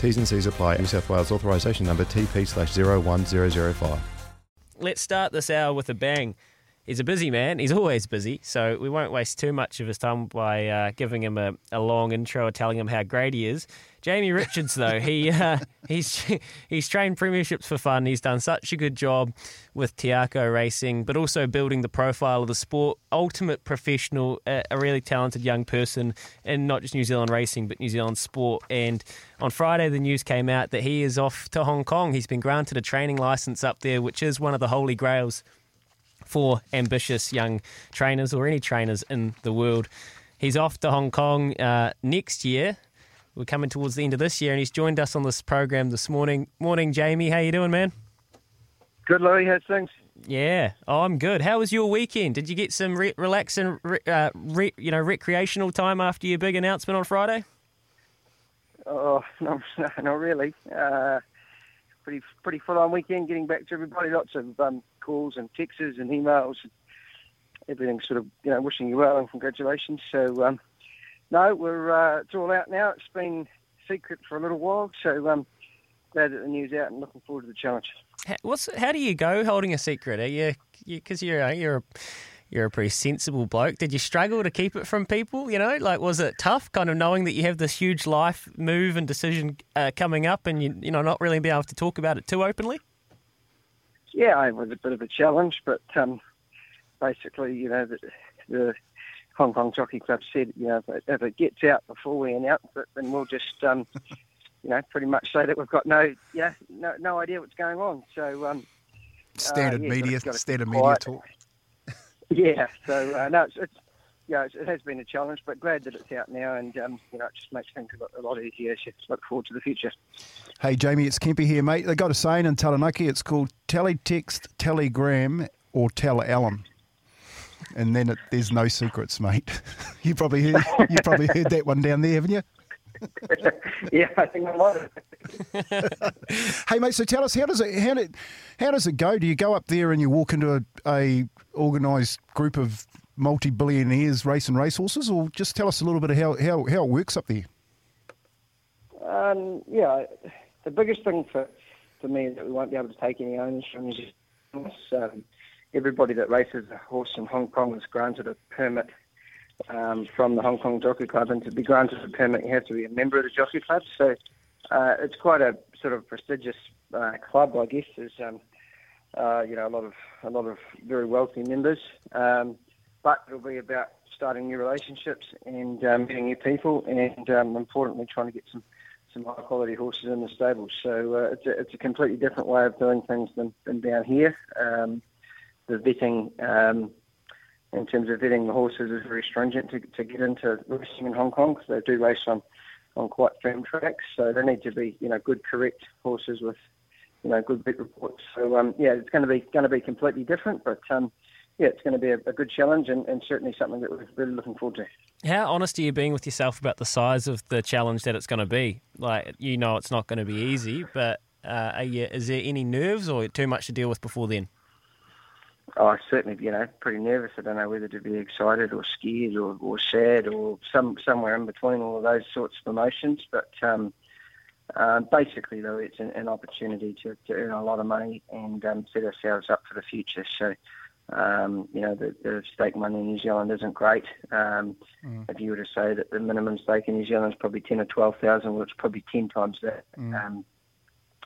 T's and C's apply. New South Wales authorisation number TP slash 01005. Let's start this hour with a bang. He's a busy man. He's always busy, so we won't waste too much of his time by uh, giving him a, a long intro or telling him how great he is. Jamie Richards, though, he uh, he's he's trained premierships for fun. He's done such a good job with Te Akau Racing, but also building the profile of the sport. Ultimate professional, a, a really talented young person in not just New Zealand racing, but New Zealand sport. And on Friday, the news came out that he is off to Hong Kong. He's been granted a training license up there, which is one of the holy grails for ambitious young trainers or any trainers in the world. He's off to Hong Kong uh, next year. We're coming towards the end of this year, and he's joined us on this program this morning. Morning, Jamie. How you doing, man? Good, Louis. How's things? Yeah, oh, I'm good. How was your weekend? Did you get some re- relaxing, re- uh, re- you know, recreational time after your big announcement on Friday? Oh, no, not really. Uh, pretty pretty full on weekend. Getting back to everybody, lots of um, calls and texts and emails. Everything sort of you know wishing you well and congratulations. So um, no, we're uh, it's all out now. It's been secret for a little while, so um, glad that the news out and looking forward to the challenge. How, what's how do you go holding a secret? Are you because you, are you're you're a pretty sensible bloke. Did you struggle to keep it from people? You know, like was it tough, kind of knowing that you have this huge life move and decision uh, coming up, and you you know not really be able to talk about it too openly? Yeah, it was a bit of a challenge, but um, basically, you know, the, the Hong Kong Jockey Club said, you know, if it gets out before we announce it, then we'll just, um, you know, pretty much say that we've got no, yeah, no, no idea what's going on. So um, standard uh, yeah, media, gotta, gotta standard media talk. Yeah, so uh, no, it's, it's yeah, it's, it has been a challenge, but glad that it's out now, and um, you know, it just makes things a lot, a lot easier as you look forward to the future. Hey, Jamie, it's Kempy here, mate. They got a saying in Taranaki. It's called teletext, telegram, or tell Alan. And then it, there's no secrets, mate. you probably heard, you probably heard that one down there, haven't you? yeah, I think I might have. Hey, mate. So tell us, how does it how did, how does it go? Do you go up there and you walk into a, a organised group of multi-billionaires racing racehorses, or just tell us a little bit of how, how, how it works up there? Um, yeah, the biggest thing for, for me is that we won't be able to take any ownership from New. Um, everybody that races a horse in Hong Kong is granted a permit um, from the Hong Kong Jockey Club, and to be granted a permit, you have to be a member of the Jockey Club. So uh, it's quite a sort of prestigious uh, club, I guess. There's um, uh, you know a lot of a lot of very wealthy members, um, but it'll be about starting new relationships and um, meeting new people, and um, importantly, trying to get some some high quality horses in the stables. So uh, it's a, it's a completely different way of doing things than, than down here. Um, the vetting um, in terms of vetting the horses is very stringent to, to get into racing in Hong Kong because they do race on, on quite firm tracks. So they need to be you know good correct horses with you know good vet reports. So um, yeah, it's going to be going to be completely different, but um, yeah, it's going to be a, a good challenge and, and certainly something that we're really looking forward to. How honest are you being with yourself about the size of the challenge that it's going to be? Like, you know, it's not going to be easy, but Uh, are you, is there any nerves or too much to deal with before then? Oh, certainly, you know, pretty nervous. I don't know whether to be excited or scared or, or sad or some somewhere in between all of those sorts of emotions. But um, uh, basically, though, it's an, an opportunity to, to, earn a lot of money and um, set ourselves up for the future. So, um, you know, the, the, stake money in New Zealand isn't great. Um, mm. If you were to say that the minimum stake in New Zealand is probably ten or twelve thousand, well, it's probably ten times that. Mm. Um,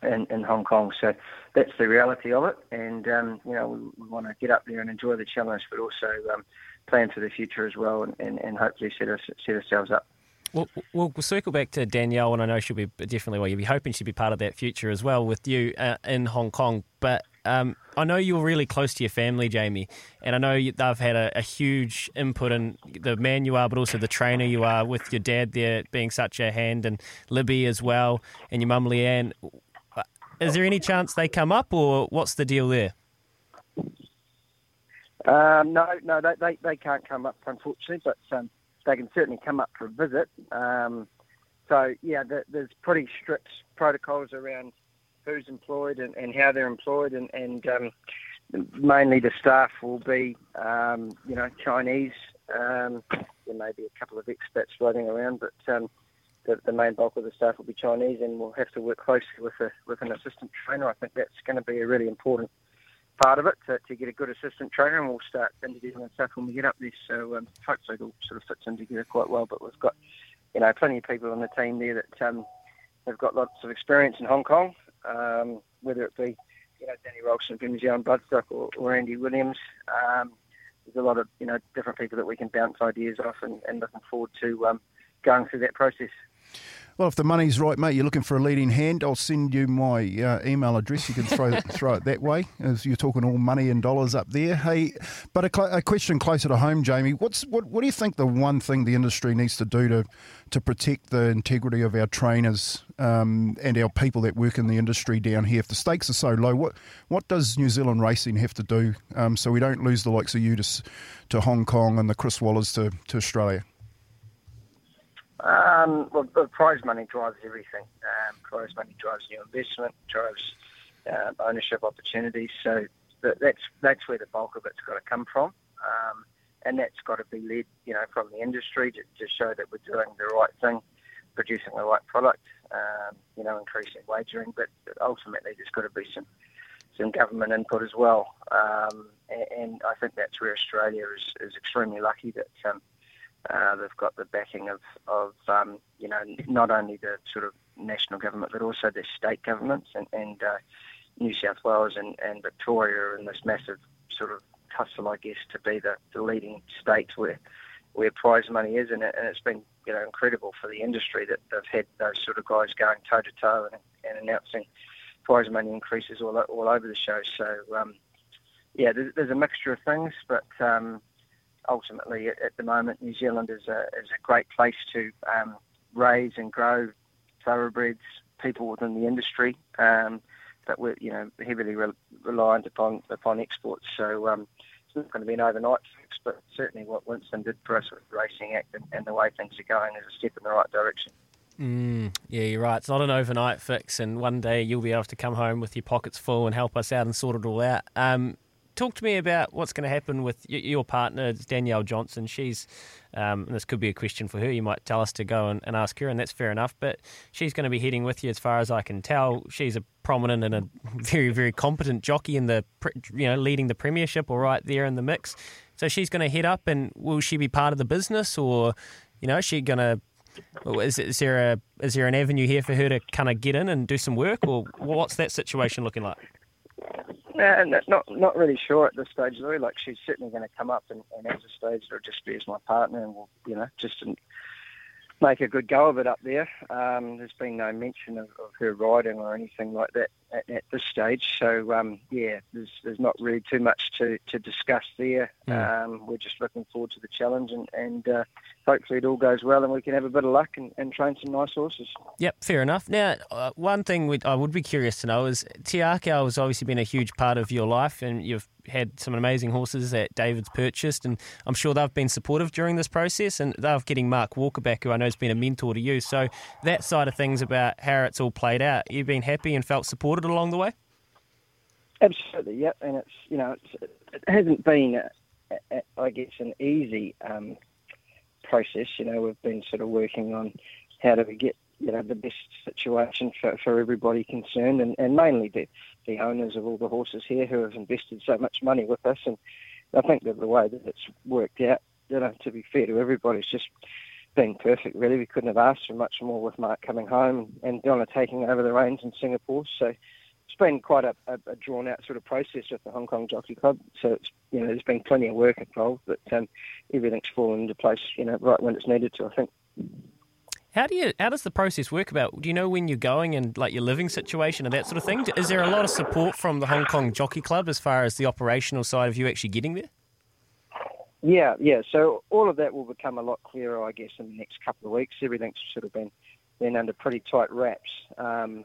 in, in Hong Kong. So that's the reality of it. And, um, you know, we, we, want to get up there and enjoy the challenge, but also um, plan for the future as well and, and, and hopefully set, us, set ourselves up. We'll, we'll, circle back to Danielle, and I know she'll be definitely, well, you'll be hoping she'll be part of that future as well with you uh, in Hong Kong. But um, I know you're really close to your family, Jamie, and I know they've had a, a, huge input in the man you are, but also the trainer you are with your dad there being such a hand, and Libby as well, and your mum Leanne. Is there any chance they come up, or what's the deal there? Um, no, no, they, they, they can't come up, unfortunately, but um, they can certainly come up for a visit. Um, so, yeah, the, there's pretty strict protocols around who's employed and, and how they're employed, and, and um, mainly the staff will be, um, you know, Chinese. Um, there may be a couple of expats floating around, but the, the main bulk of the staff will be Chinese, and we'll have to work closely with a, with an assistant trainer. I think that's going to be a really important part of it to, to get a good assistant trainer, and we'll start interviewing and stuff when we get up there. So um, hopefully it all sort of fits in together quite well. But we've got you know plenty of people on the team there that um, have got lots of experience in Hong Kong, um, whether it be you know Danny Ralston from New Zealand Bloodstock or, or Andy Williams. Um, there's a lot of you know different people that we can bounce ideas off, and, and looking forward to um, going through that process. Well, if the money's right, mate, you're looking for a leading hand, I'll send you my uh, email address. You can throw, throw it that way, as you're talking all money and dollars up there. Hey, but a, cl- a, question closer to home, Jamie. What's what? What do you think the one thing the industry needs to do to to protect the integrity of our trainers um, and our people that work in the industry down here? If the stakes are so low, what what does New Zealand racing have to do um, so we don't lose the likes of you to to Hong Kong and the Chris Wallers to, to Australia? Um, well, the prize money drives everything. Um, prize money drives new investment, drives uh, ownership opportunities. So that's that's where the bulk of it's got to come from, um, and that's got to be led, you know, from the industry to, to show that we're doing the right thing, producing the right product, um, you know, increasing wagering. But ultimately, there's got to be some some government input as well, um, and, and, I think that's where Australia is, is extremely lucky that uh, they've got the backing of, of um, you know, not only the sort of national government, but also the state governments and, and uh, New South Wales and, and Victoria in this massive sort of tussle, I guess, to be the, the leading states where where prize money is, and, it, and it's been you know incredible for the industry that they've had those sort of guys going toe to toe and, and announcing prize money increases all all over the show. So um, yeah, there's, there's, a mixture of things, but um, ultimately, at, the moment, New Zealand is a, is a great place to um, raise and grow thoroughbreds, people within the industry. Um, but we're you know heavily re- reliant upon upon exports. So um, it's not going to be an overnight fix, but certainly what Winston did for us with the Racing Act and, and the way things are going is a step in the right direction. Mm, yeah, you're right. It's not an overnight fix, and one day you'll be able to come home with your pockets full and help us out and sort it all out. Um, talk to me about what's going to happen with your partner, Danielle Johnson. She's, um, this could be a question for her. You might tell us to go and, and, ask her, and that's fair enough. But she's going to be heading with you, as far as I can tell. She's a prominent and a very, very competent jockey in the, you know, leading the premiership, or right there in the mix. So she's going to head up, and will she be part of the business, or, you know, is she going to is, is, there a is there an avenue here for her to kind of get in and do some work, or what's that situation looking like? Uh, not not really sure at this stage, Louis. Like she's certainly going to come up and, and as a stage, it'll just be as my partner, and we'll you know just make a good go of it up there. Um, there's been no mention of, of, her riding or anything like that at, at this stage. So um, yeah, there's there's not really too much to, to discuss there. Mm. Um, we're just looking forward to the challenge and, and uh, hopefully it all goes well and we can have a bit of luck and, and train some nice horses. Yep, fair enough. Now, uh, one thing I would be curious to know is Te Akau has obviously been a huge part of your life, and you've had some amazing horses that David's purchased, and I'm sure they've been supportive during this process, and they're getting Mark Walker back, who I know has been a mentor to you. So that side of things about how it's all played out, you've been happy and felt supported along the way. Absolutely, yep. And it's you know it's, it hasn't been, a, a, I guess, an easy um, process. You know, we've been sort of working on how do we get you know the best situation for, for everybody concerned, and, and mainly the the owners of all the horses here who have invested so much money with us. And I think that the way that it's worked out, you know, to be fair to everybody, it's just been perfect. Really, we couldn't have asked for much more with Mark coming home and Donna taking over the reins in Singapore. So it's been quite a, a, a, drawn out sort of process with the Hong Kong Jockey Club. So it's you know there's been plenty of work involved, but um, everything's fallen into place you know right when it's needed to. I think. How do you? How does the process work? About do you know when you're going and like your living situation and that sort of thing? Is there a lot of support from the Hong Kong Jockey Club as far as the operational side of you actually getting there? Yeah, yeah. So all of that will become a lot clearer, I guess, in the next couple of weeks. Everything's sort of been been under pretty tight wraps. Um,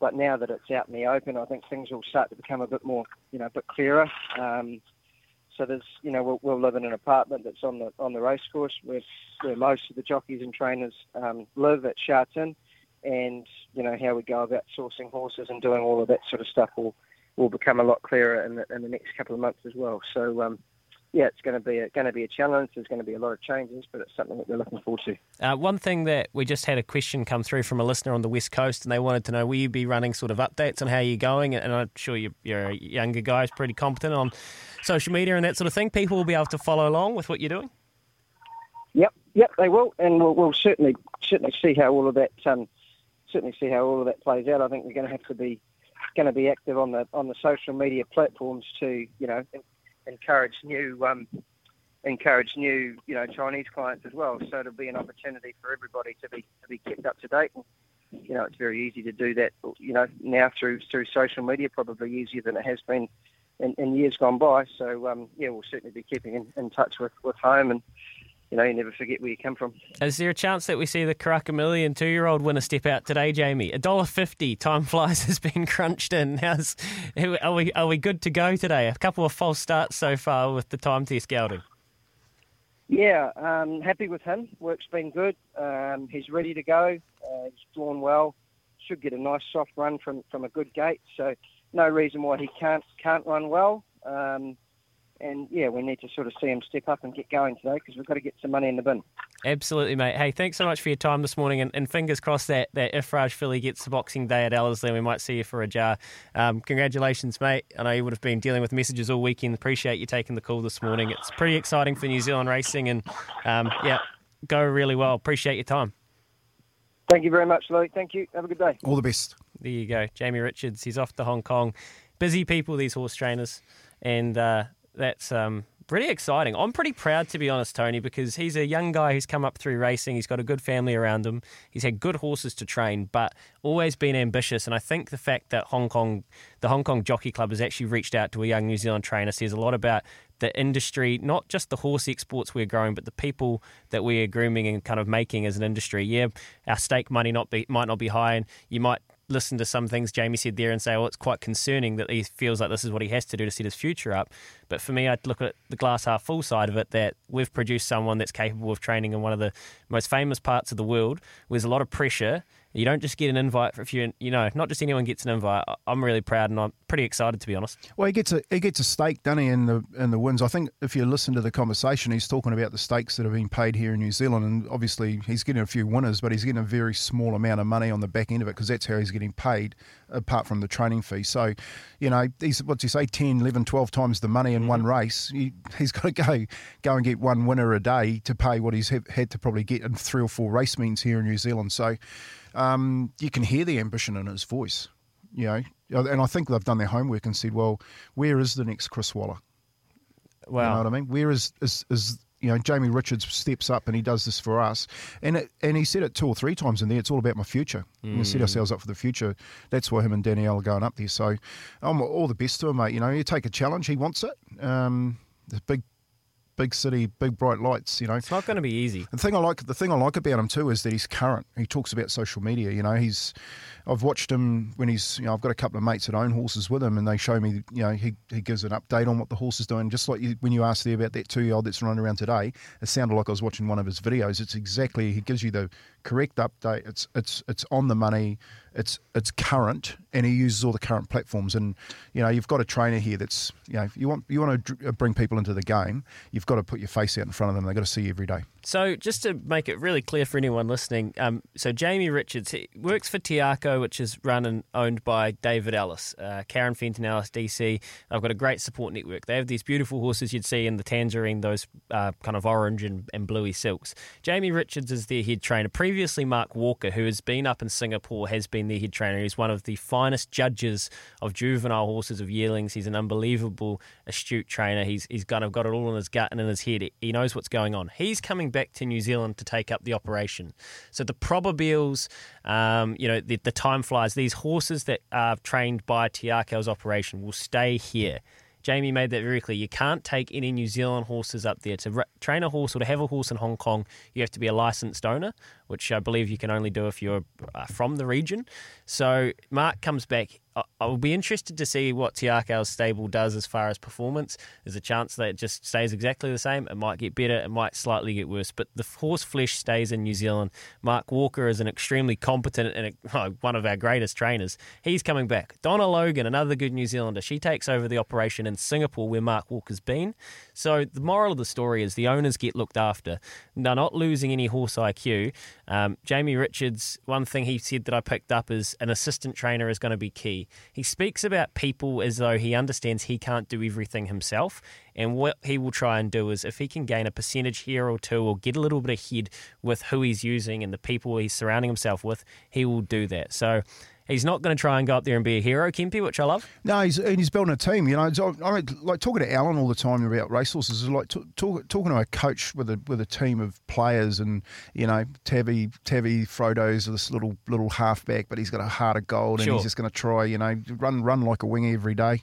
but now that it's out in the open, I think things will start to become a bit more, you know, a bit clearer. Um, so there's, you know, we'll, we'll, live in an apartment that's on the on the racecourse where where most of the jockeys and trainers um, live at Sha and you know how we go about sourcing horses and doing all of that sort of stuff will will become a lot clearer in the, in the next couple of months as well. So um, yeah, it's going to be a, going to be a challenge. There's going to be a lot of changes, but it's something that we're looking forward to. Uh, one thing that we just had a question come through from a listener on the west coast, and they wanted to know: Will you be running sort of updates on how you're going? And I'm sure you're, you're a younger guy, pretty competent on social media and that sort of thing. People will be able to follow along with what you're doing. Yep, yep, they will, and we'll, we'll certainly certainly see how all of that um, certainly see how all of that plays out. I think we're going to have to be going to be active on the on the social media platforms to you know encourage new um, encourage new you know Chinese clients as well. So it'll be an opportunity for everybody to be to be kept up to date. And, you know, it's very easy to do that. You know, now through through social media, probably easier than it has been in, in years gone by. So um, yeah, we'll certainly be keeping in, in touch with with home and you know, you never forget where you come from. Is there a chance that we see the Karaka Million two-year-old winner step out today, Jamie? A dollar fifty. Time flies has been crunched in. How's are we? Are we good to go today? A couple of false starts so far with the time test gelding. Yeah, um, happy with him. Work's been good. Um, he's ready to go. Uh, he's drawn well. Should get a nice soft run from, from a good gate. So no reason why he can't can't run well. Um, and yeah, we need to sort of see him step up and get going today because we've got to get some money in the bin. Absolutely, mate. Hey, thanks so much for your time this morning, and, and fingers crossed that, that if Raj filly gets the Boxing Day at Ellerslie, we might see you for a jar. Um, congratulations, mate. I know you would have been dealing with messages all weekend. Appreciate you taking the call this morning. It's pretty exciting for New Zealand racing, and um, yeah, go really well. Appreciate your time. Thank you very much, Louis. Thank you. Have a good day. All the best. There you go. Jamie Richards. He's off to Hong Kong. Busy people, these horse trainers. And uh, that's um, pretty exciting. I'm pretty proud, to be honest, Tony, because he's a young guy who's come up through racing. He's got a good family around him. He's had good horses to train, but always been ambitious. And I think the fact that Hong Kong, the Hong Kong Jockey Club, has actually reached out to a young New Zealand trainer says a lot about the industry, not just the horse exports we're growing, but the people that we are grooming and kind of making as an industry. Yeah, our stake money not be might not be high, and you might listen to some things Jamie said there and say, well, it's quite concerning that he feels like this is what he has to do to set his future up. But for me, I'd look at the glass half full side of it that we've produced someone that's capable of training in one of the most famous parts of the world. with a lot of pressure you don't just get an invite for if you you know not just anyone gets an invite. I'm really proud and I'm pretty excited to be honest. Well, he gets a he gets a stake, doesn't he, in the in the wins. I think if you listen to the conversation, he's talking about the stakes that have been paid here in New Zealand, and obviously he's getting a few winners, but he's getting a very small amount of money on the back end of it because that's how he's getting paid, apart from the training fee. So, you know, he's what's he say, 10, 11, 12 times the money in one mm-hmm. race. He, has got to go go and get one winner a day to pay what he's had to probably get in three or four race means here in New Zealand. So um, you can hear the ambition in his voice. You know, and I think they've done their homework and said, well, where is the next Chris Waller? Wow. You know what I mean? Where is, is, is you know, Jamie Richards steps up and he does this for us. And it, and he said it two or three times in there. It's all about my future. Mm. We set mm. ourselves up for the future. That's why him and Danielle are going up there. So I'm all the best to him, mate. You know, you take a challenge. He wants it. Um, the big big city, big bright lights. You know, It's not going to be easy. the thing I like, the thing I like about him too, is that he's current. He talks about social media. You know, he's. I've watched him when he's. You know, I've got a couple of mates that own horses with him, and they show me. You know, he, he gives an update on what the horse is doing. Just like you, when you asked there about that two year old that's running around today, it sounded like I was watching one of his videos. It's exactly. He gives you the correct update. It's it's it's on the money. It's it's current, and he uses all the current platforms. And you know, you've got a trainer here that's. You know, if you want you want to bring people into the game, you've got to put your face out in front of them. They've got to see you every day. So, just to make it really clear for anyone listening, um, so Jamie Richards works for Te Akau, which is run and owned by David Ellis, uh, Karyn Fenton Ellis, DC. They've got a great support network. They have these beautiful horses you'd see in the tangerine, those uh, kind of orange and, and bluey silks. Jamie Richards is their head trainer. Previously, Mark Walker, who has been up in Singapore, has been their head trainer. He's one of the finest judges of juvenile horses of yearlings. He's an unbelievable, astute trainer. He's he's kind of got it all in his gut and in his head. He knows what's going on. He's coming back to New Zealand to take up the operation. So the probables, um, you know, the, the time flies. These horses that are trained by Te Akau's operation will stay here. Jamie made that very clear. You can't take any New Zealand horses up there. To ra- train a horse or to have a horse in Hong Kong, you have to be a licensed owner, which I believe you can only do if you're uh, from the region. So Mark comes back. I- I will be interested to see what Te Akau's stable does as far as performance. There's a chance that it just stays exactly the same. It might get better. It might slightly get worse. But the horse flesh stays in New Zealand. Mark Walker is an extremely competent and uh, one of our greatest trainers. He's coming back. Donna Logan, another good New Zealander, she takes over the operation in Singapore where Mark Walker's been. So the moral of the story is the owners get looked after. They're not losing any horse IQ. Um, Jamie Richards, one thing he said that I picked up is an assistant trainer is going to be key. He speaks about people as though he understands he can't do everything himself. And what he will try and do is if he can gain a percentage here or two or get a little bit ahead with who he's using and the people he's surrounding himself with, he will do that. So he's not going to try and go up there and be a hero, Kempy, which I love. No, he's and he's building a team. You know, It's- I, I like talking to Alan all the time about racehorses is like t- talk, talking to a coach with a with a team of players, and you know, Tavi Tavi Frodo's this little little halfback, but he's got a heart of gold, and he's just going to try, you know, run run like a wing every day.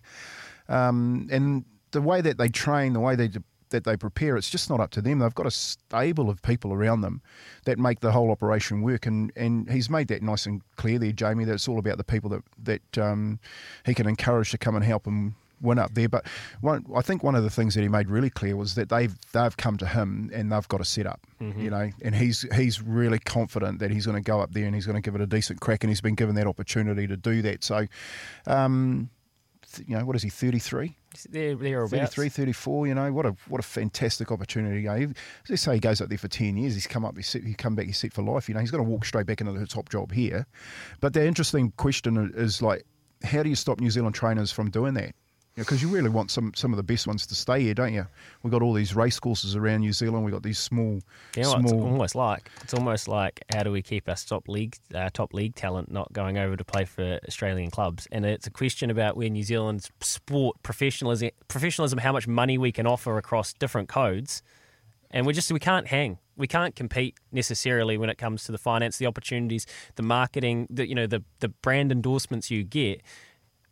Um, and the way that they train, the way they that they prepare, it's just not up to them. They've got a stable of people around them that make the whole operation work. And, and he's made that nice and clear there, Jamie, that it's all about the people that, that um, he can encourage to come and help him win up there. But one, I think one of the things that he made really clear was that they've they've come to him and they've got a setup, you know, and he's he's really confident that he's going to go up there and he's going to give it a decent crack, and he's been given that opportunity to do that. So, um, th- you know, what is he, 33? There, thereabouts. 33, 34, you know, what a what a fantastic opportunity. You know, let's say he goes up there for 10 years, he's come up, he's, set, he come back, he's set for life. You know, he's going to walk straight back into the top job here. But the interesting question is like, how do you stop New Zealand trainers from doing that? Because you, really want some, some of the best ones to stay here, don't you? We've got all these race courses around New Zealand. We've got these small, You know what it's small. almost like? It's almost like how do we keep our top league uh, top league talent not going over to play for Australian clubs? And it's a question about where New Zealand's sport professionalism, professionalism, how much money we can offer across different codes, and we just we can't hang. We can't compete necessarily when it comes to the finance, the opportunities, the marketing, the you know the the brand endorsements you get.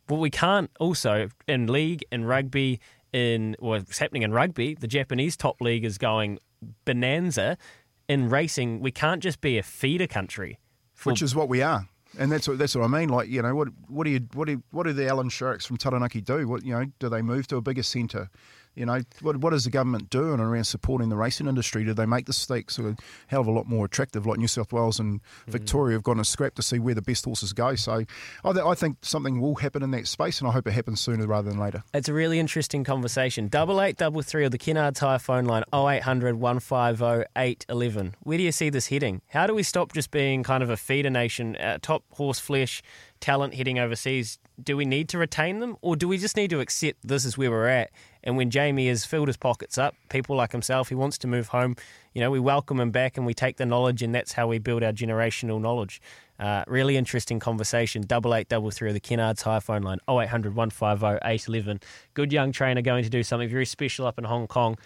But we can't also in league, in rugby, in what's happening in rugby, the Japanese top league is going bonanza. In racing, we can't just be a feeder country. For, which is what we are. And that's what that's what I mean. Like you know, what what do you what do what do the Allan Sharrock from Taranaki do? What you know, do they move to a bigger centre? You know, what what is the government doing around supporting the racing industry? Do they make the stakes a hell of a lot more attractive? Like New South Wales and Victoria have gone a scrap to see where the best horses go. So I, th- I think something will happen in that space, and I hope it happens sooner rather than later. It's a really interesting conversation. Double eight double three or the Kennards Hire phone line 0800 150 811. Where do you see this heading? How do we stop just being kind of a feeder nation, uh, top horse flesh talent heading overseas? Do we need to retain them, or do we just need to accept this is where we're at? And when Jamie has filled his pockets up, people like himself, he wants to move home. You know, we welcome him back and we take the knowledge, and that's how we build our generational knowledge. Uh, really interesting conversation. Double eight double three the Kennards Hire phone line 0800 150 811. Good young trainer going to do something very special up in Hong Kong.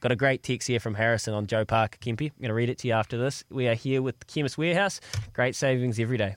Got a great text here from Harrison on Joe Parker Kempy. I'm going to read it to you after this. We are here with Chemist Warehouse. Great savings every day.